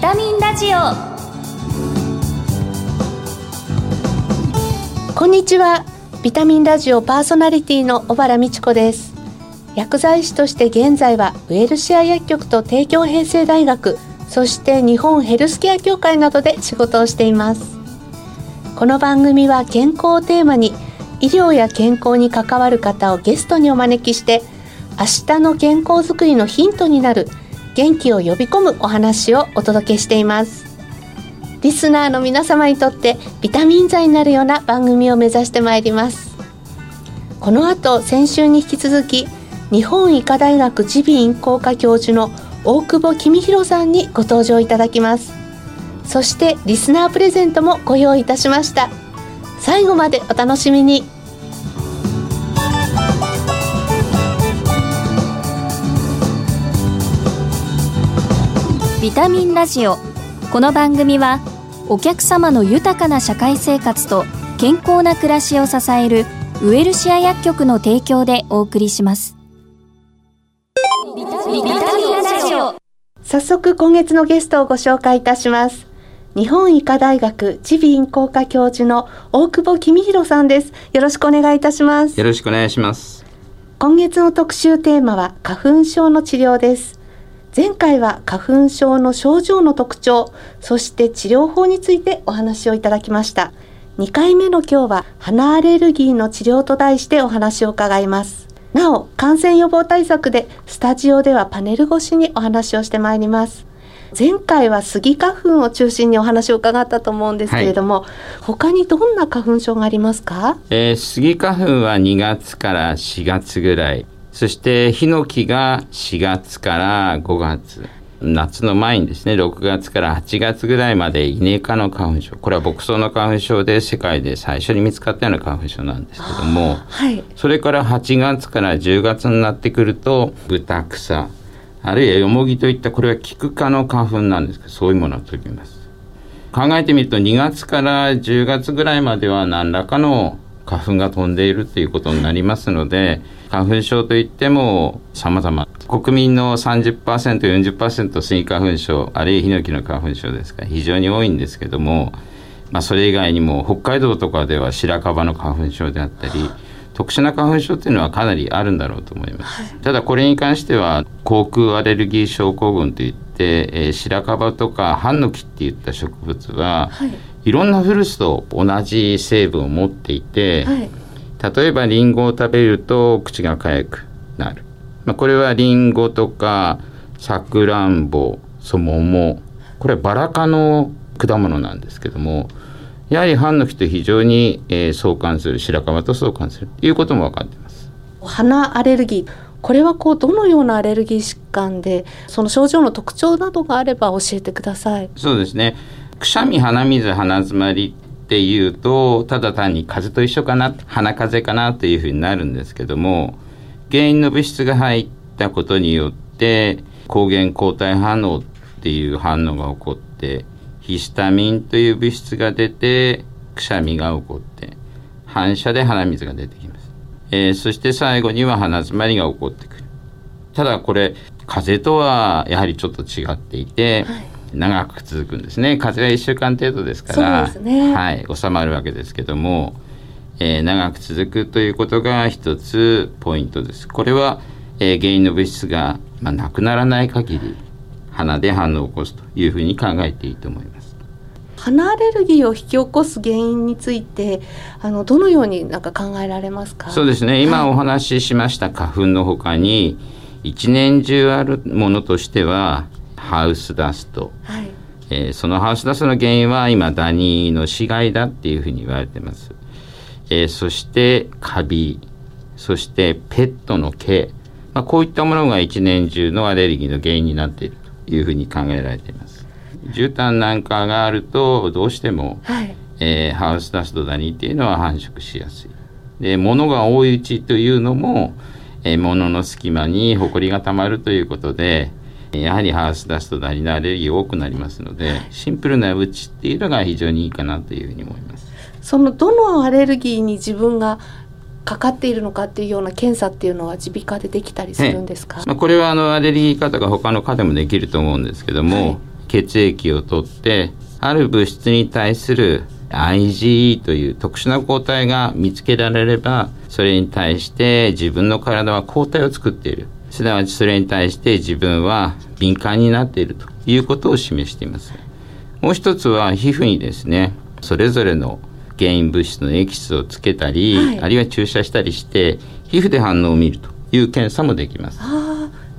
タミンラジオ。こんにちは。ビタミンラジオパーソナリティの小原美智子です。薬剤師として現在はウェルシア薬局と帝京平成大学そして日本ヘルスケア協会などで仕事をしています。この番組は健康をテーマに医療や健康に関わる方をゲストにお招きして明日の健康づくりのヒントになる元気を呼び込むお話をお届けしています。リスナーの皆様にとってビタミン剤になるような番組を目指してまいります。この後先週に引き続き日本医科大学耳鼻咽喉科教授の大久保公弘さんにご登場いただきます。そしてリスナープレゼントもご用意いたしました。最後までお楽しみに。ビタミンラジオ。この番組はお客様の豊かな社会生活と健康な暮らしを支えるウエルシア薬局の提供でお送りします。ビタミンラジオ。早速今月のゲストをご紹介いたします。日本医科大学耳鼻咽喉科教授の大久保公弘さんです。よろしくお願いいたします。よろしくお願いします。今月の特集テーマは花粉症の治療です前回は花粉症の症状の特徴そして治療法についてお話をいただきました。2回目の今日は鼻アレルギーの治療と題してお話を伺います。なお感染予防対策でスタジオではパネル越しにお話をしてまいります。前回はスギ花粉を中心にお話を伺ったと思うんですけれども、はい、他にどんな花粉症がありますか、えー、スギ花粉は2月から4月ぐらいそしてヒノキが4月から5月夏の前にですね6月から8月ぐらいまでイネ科の花粉症。これは牧草の花粉症で世界で最初に見つかったような花粉症なんですけども、はい、それから8月から10月になってくると豚草あるいはヨモギといったこれはキク科の花粉なんですけどそういうものを取ります。考えてみると2月から10月ぐらいまでは何らかの花粉が飛んでいるということになりますので花粉症といっても様々。国民の 30%40% スギ花粉症あるいはヒノキの花粉症ですから非常に多いんですけども、まあ、それ以外にも北海道とかでは白樺の花粉症であったり特殊な花粉症っていうのはかなりあるんだろうと思います、はい、ただこれに関しては口腔アレルギー症候群といって、えー、白樺とかハンノキっていった植物は、はい、いろんなフルーツと同じ成分を持っていて、はい、例えばリンゴを食べると口が痒くなる、まあ、これはリンゴとかさくらんぼそもも。これはバラ科の果物なんですけどもやはりハンノキと非常に、えー、相関する白樺と相関するということも分かっています。鼻アレルギー。これはこうどのようなアレルギー疾患でその症状の特徴などがあれば教えてください。そうですねくしゃみ鼻水鼻詰まりっていうとただ単に風邪と一緒かな鼻風邪かなというふうになるんですけども原因の物質が入ったことによって抗原抗体反応っていう反応が起こってヒスタミンという物質が出てくしゃみが起こって反射で鼻水が出てきます、えー、そして最後には鼻詰まりが起こってくるただこれ風邪とはやはりちょっと違っていて、はい長く続くんですね。風邪は1週間程度ですから、ね、はい、収まるわけですけども、えー、長く続くということが一つポイントです。これは、えー、原因の物質が、まあ、なくならない限り鼻で反応を起こすというふうに考えていいと思います。鼻アレルギーを引き起こす原因についてあのどのようになんか考えられますか？そうですね。今お話ししました花粉のほかに一年中あるものとしてはハウスダスト、はい、えー、そのハウスダストの原因は今ダニの死骸だっていうふうに言われてます、えー、そしてカビ。そしてペットの毛、まあ、こういったものが一年中のアレルギーの原因になっているというふうに考えられています。絨毯なんかがあるとどうしても、はい、えー、ハウスダストダニっていうのは繁殖しやすい。で物が多いうちというのも、えー、物の隙間にホコリがたまるということでやはりハウスダストダニのアレルギー多くなりますので、シンプルなうちっていうのが非常にいいかなというふうに思います。そのどのアレルギーに自分がかかっているのかっていうような検査っていうのは耳鼻科でできたりするんですか、まあ、これはあのアレルギー方が他の科でもできると思うんですけども、はい、血液を取ってある物質に対する IgE という特殊な抗体が見つけられればそれに対して自分の体は抗体を作っているすなわちそれに対して自分は敏感になっているということを示しています。もう一つは皮膚にですねそれぞれの原因物質のエキスをつけたり、はい、あるいは注射したりして皮膚で反応を見るという検査もできます。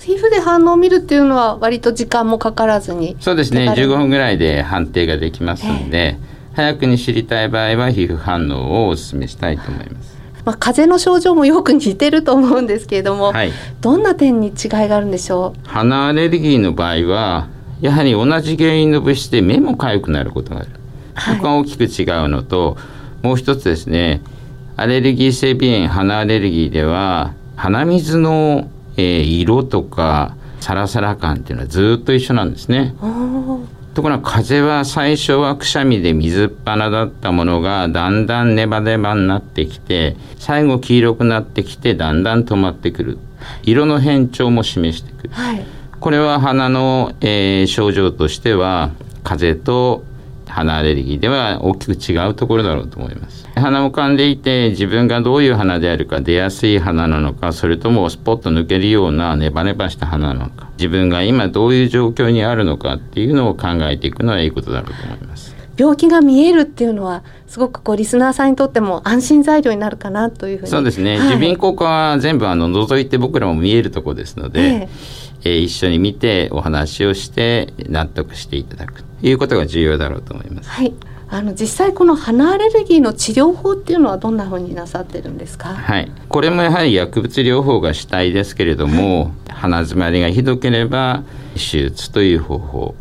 皮膚で反応を見るっていうのは割と時間もかからずに。そうですね。15分ぐらいで判定ができますので、えー、早くに知りたい場合は皮膚反応をお勧めしたいと思いますまあ、風邪の症状もよく似てると思うんですけれども、はい、どんな点に違いがあるんでしょう？鼻アレルギーの場合はやはり同じ原因の物質で目も痒くなることがある、はい、ここが大きく違うのともう一つですねアレルギー性鼻炎鼻アレルギーでは鼻水の、えー、色とかサラサラ感っていうのはずっと一緒なんですね。ところが風は最初はくしゃみで水っ鼻だったものがだんだんネバネバになってきて最後黄色くなってきてだんだん止まってくる。色の変調も示してくる、はい、これは鼻の、えー、症状としては風邪と鼻アレルギーでは大きく違うところだろうと思います。鼻を噛んでいて自分がどういう鼻であるか出やすい鼻なのかそれともスポッと抜けるようなネバネバした鼻なのか自分が今どういう状況にあるのかっていうのを考えていくのはいいことだろうと思います。病気が見えるっていうのはすごくこうリスナーさんにとっても安心材料になるかなというふうに。そうですね、はい、耳鼻咽喉科は全部あの覗いて僕らも見えるとこですので、ええ。えー、一緒に見てお話をして納得していただくということが重要だろうと思います。はいあの実際この鼻アレルギーの治療法っていうのはどんなふうになさってるんですか？はい、これもやはり薬物療法が主体ですけれども、はい、鼻づまりがひどければ手術という方法、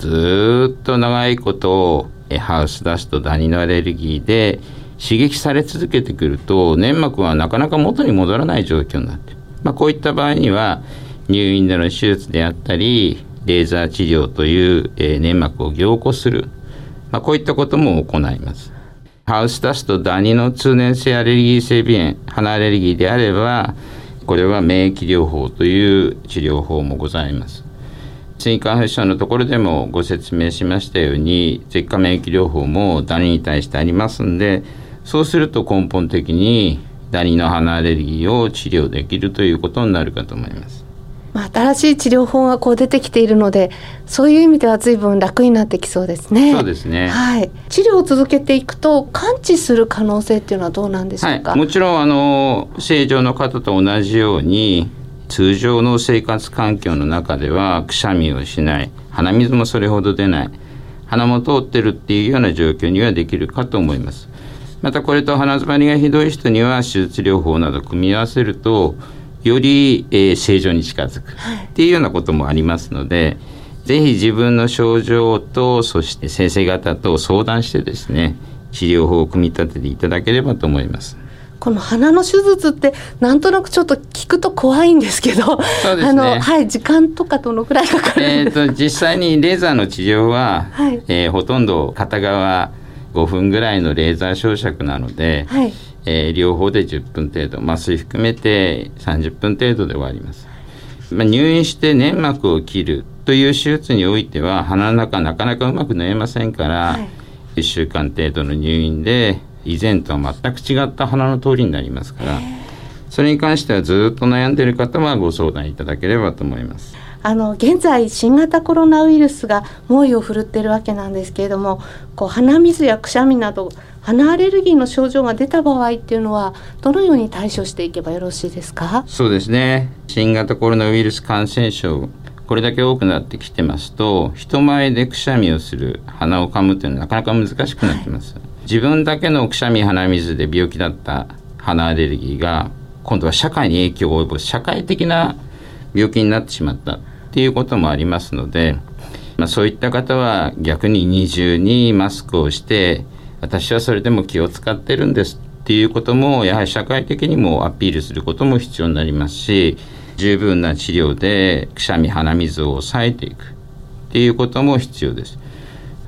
ずっと長いことハウスダストダニのアレルギーで刺激され続けてくると粘膜はなかなか元に戻らない状況になってまあ、こういった場合には入院での手術であったりレーザー治療という、えー、粘膜を凝固する、まあ、こういったことも行います。ハウスダストダニの通年性アレルギー性鼻炎鼻アレルギーであればこれは免疫療法という治療法もございます。追加発症のところでもご説明しましたように舌下免疫療法もダニに対してありますんでそうすると根本的にダニの鼻アレルギーを治療できるということになるかと思います。新しい治療法がこう出てきているのでそういう意味では随分楽になってきそうですね。そうですね。はい。治療を続けていくと完治する可能性っていうのはどうなんでしょうか？はい、もちろんあの正常の方と同じように通常の生活環境の中ではくしゃみをしない鼻水もそれほど出ない鼻も通ってるっていうような状況にはできるかと思います。またこれと鼻詰まりがひどい人には手術療法など組み合わせるとより、えー、正常に近づく。っていうようなこともありますので、ぜひ自分の症状とそして先生方と相談してですね治療法を組み立てていただければと思います。この鼻の手術ってなんとなくちょっと聞くと怖いんですけど、ね、あのはい時間とかどのくらいかかるえっ、と実際にレーザーの治療は、はい、えー、ほとんど片側5分ぐらいのレーザー照射なので、はい、えー、両方で10分程度麻酔含めて30分程度で終わります、まあ、入院して粘膜を切るという手術においては鼻の中なかなかうまく縫えませんから、はい、1週間程度の入院で以前とは全く違った鼻の通りになりますからそれに関してはずっと悩んでいる方はご相談いただければと思います。あの現在新型コロナウイルスが猛威を振るっているわけなんですけれどもこう鼻水やくしゃみなど鼻アレルギーの症状が出た場合っていうのはどのように対処していけばよろしいですか？そうですね。新型コロナウイルス感染症これだけ多くなってきてますと人前でくしゃみをする鼻をかむというのはなかなか難しくなってます、はい、自分だけのくしゃみ鼻水で病気だった鼻アレルギーが今度は社会に影響を及ぼす社会的な病気になってしまった。っていうこともありますので、まあ、そういった方は逆に二重にマスクをして私はそれでも気を使ってるんですっていうこともやはり社会的にもアピールすることも必要になりますし十分な治療でくしゃみ鼻水を抑えていくっていうことも必要です。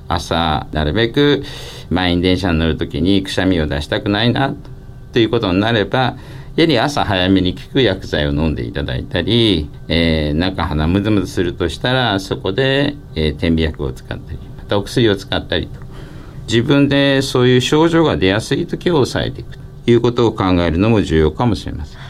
朝なるべく満員電車に乗る時にくしゃみを出したくないなということになればやはり朝早めに効く薬剤を飲んでいただいたり、えー、中鼻ムズムズするとしたらそこで、えー、点鼻薬を使ったりまたお薬を使ったりと自分でそういう症状が出やすい時を抑えていくということを考えるのも重要かもしれません。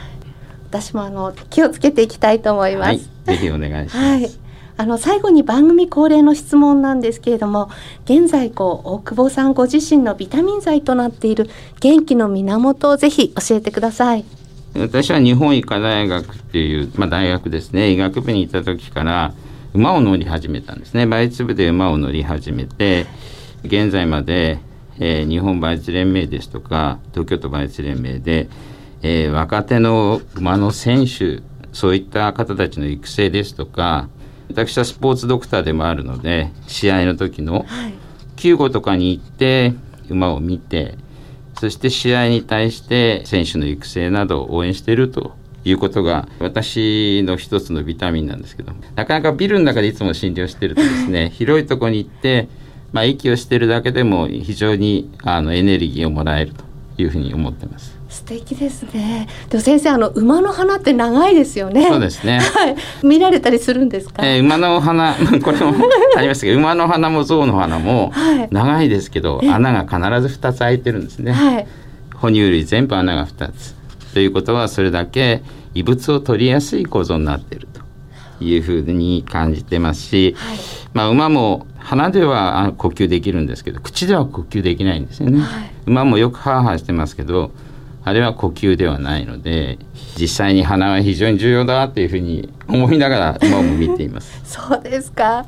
私もあの気をつけていきたいと思います。はい、ぜひお願いします。はいあの最後に番組恒例の質問なんですけれども現在こう大久保さんご自身のビタミン剤となっている元気の源をぜひ教えてください。私は日本医科大学っていう、まあ、大学ですね。医学部にいた時から馬を乗り始めたんですね。倍粒で馬を乗り始めて現在まで、えー、日本馬術連盟ですとか東京都馬術連盟で、えー、若手の馬の選手そういった方たちの育成ですとか私はスポーツドクターでもあるので試合の時の救護とかに行って馬を見てそして試合に対して選手の育成などを応援しているということが私の一つのビタミンなんですけどなかなかビルの中でいつも診療してるとですね 広いとこに行って、まあ、息をしてるだけでも非常にあのエネルギーをもらえるというふうに思ってます。素敵ですね。でも先生あの馬の花って長いですよね。そうですね。はい。見られたりするんですか？えー、馬の花 これもありましたけど馬の花も象の花も長いですけど、はい、穴が必ず二つ開いてるんですね。はい。哺乳類全部穴が二つ。ということはそれだけ異物を取りやすい構造になっているというふうに感じてますし、はい、まあ馬も鼻では呼吸できるんですけど口では呼吸できないんですよね。はい、馬もよくハーハーしてますけど。あれは呼吸ではないので実際に鼻は非常に重要だというふうに思いながら今も見ています。そうですか。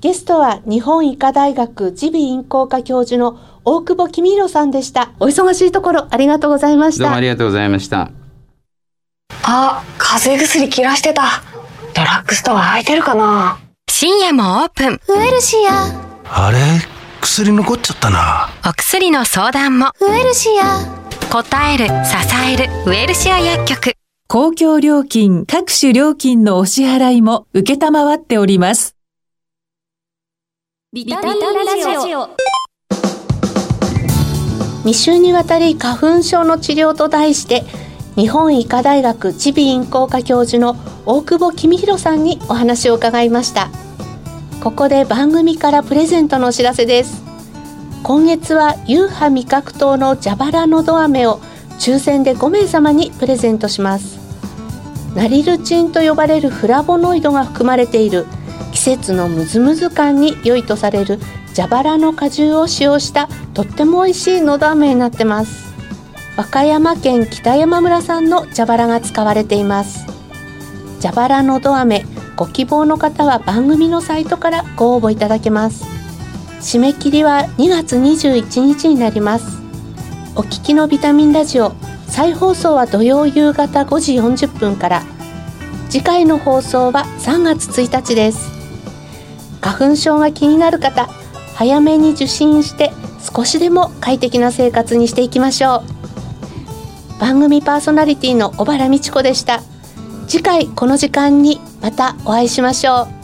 ゲストは日本医科大学耳鼻咽喉科教授の大久保公弘さんでした。お忙しいところありがとうございました。どうもありがとうございました。あ風邪薬切らしてた。ドラッグストア空いてるかな。深夜もオープン。ウエルシア。あれ？薬残っちゃったな。お薬の相談も。ウエルシア答える支えるウェルシア薬局。公共料金各種料金のお支払いも承っております。ビタミンラジオ。2週にわたり花粉症の治療と題して日本医科大学耳鼻咽喉科教授の大久保公弘さんにお話を伺いました。ここで番組からプレゼントのお知らせです今月はユーハ味覚糖の蛇腹のど飴を抽選で5名様にプレゼントします。ナリルチンと呼ばれるフラボノイドが含まれている季節のムズムズ感に良いとされる蛇腹の果汁を使用したとっても美味しいのど飴になってます。和歌山県北山村産の蛇腹が使われています。蛇腹のど飴ご希望の方は番組のサイトからご応募いただけます。締め切りは2月21日になります。お聞きのビタミンラジオ再放送は土曜夕方5時40分から。次回の放送は3月1日です。花粉症が気になる方早めに受診して少しでも快適な生活にしていきましょう。番組パーソナリティの小原美智子でした。次回この時間にまたお会いしましょう。